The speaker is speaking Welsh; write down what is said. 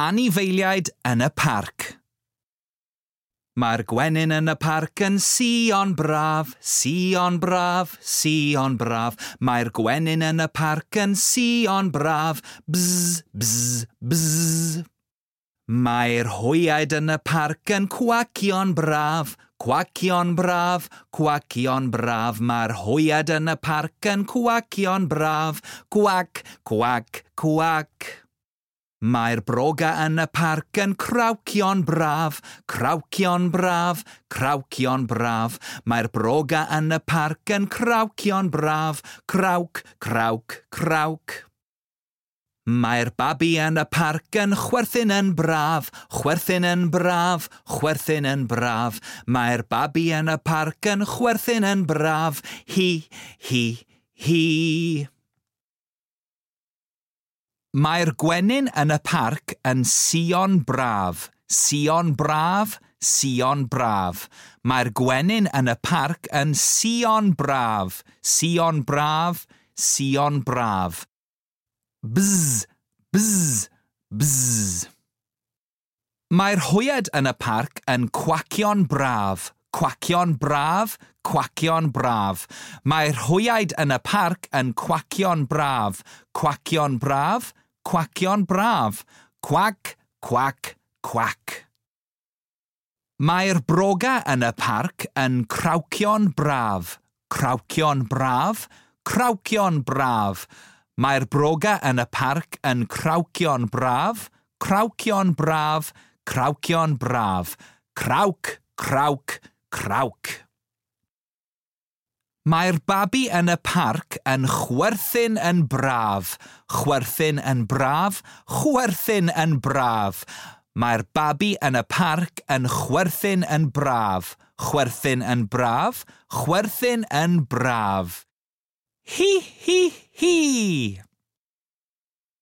Anifeiliaid yn y parc. Mae'r gwenyn yn y parc yn sion braf, sion braf, sion braf. Mae'r gwenyn yn y parc yn sion braf, bzz, bzz, bzz. Mae'r hwyaid yn y parc yn cwacio'n braf, cwacio'n braf, cwacio'n braf. Mae'r hwyaid yn y parc yn cwacio'n braf, cwac, cwac, cwac. Mae'r broga yn y parc yn crawcion braf, crawcion braf, crawcion braf. Mae'r broga yn y parc yn crawcion braf, crawc, crawc, crawc. Mae'r babi yn y parc yn chwerthin yn braf, chwerthin yn braf, chwerthin yn braf. Mae'r babi yn y parc yn chwerthin yn braf, hi, hi, hi. Mae'r gwenyn yn y parc yn Sion Braf. Sion Braf, Sion Braf. Mae'r gwenyn yn y parc yn Sion Braf. Sion Braf, Sion Braf. Bzz, bzz, bzz. Mae'r hwyed yn y parc yn Cwacion Braf. Cwacion braf, cwacion braf. Mae'r hwyaid yn y parc yn cwacion braf. Cwacion braf, Cwacio'n braf. Cwac, cwac, cwac. Mae'r broga yn y parc yn crawcio'n braf. Crawcio'n braf, crawcio'n braf. Mae'r broga yn y parc yn crawcio'n braf, crawcio'n braf, crawcio'n braf. Crawc, crawc, crawc. Mae'r babi yn y parc yn chwerthin yn braf, chwerthin yn braf, chwerthin yn braf. Mae'r babi yn y parc yn chwerthin yn braf, chwerthin yn braf, chwerthin yn braf. Hi hi hi!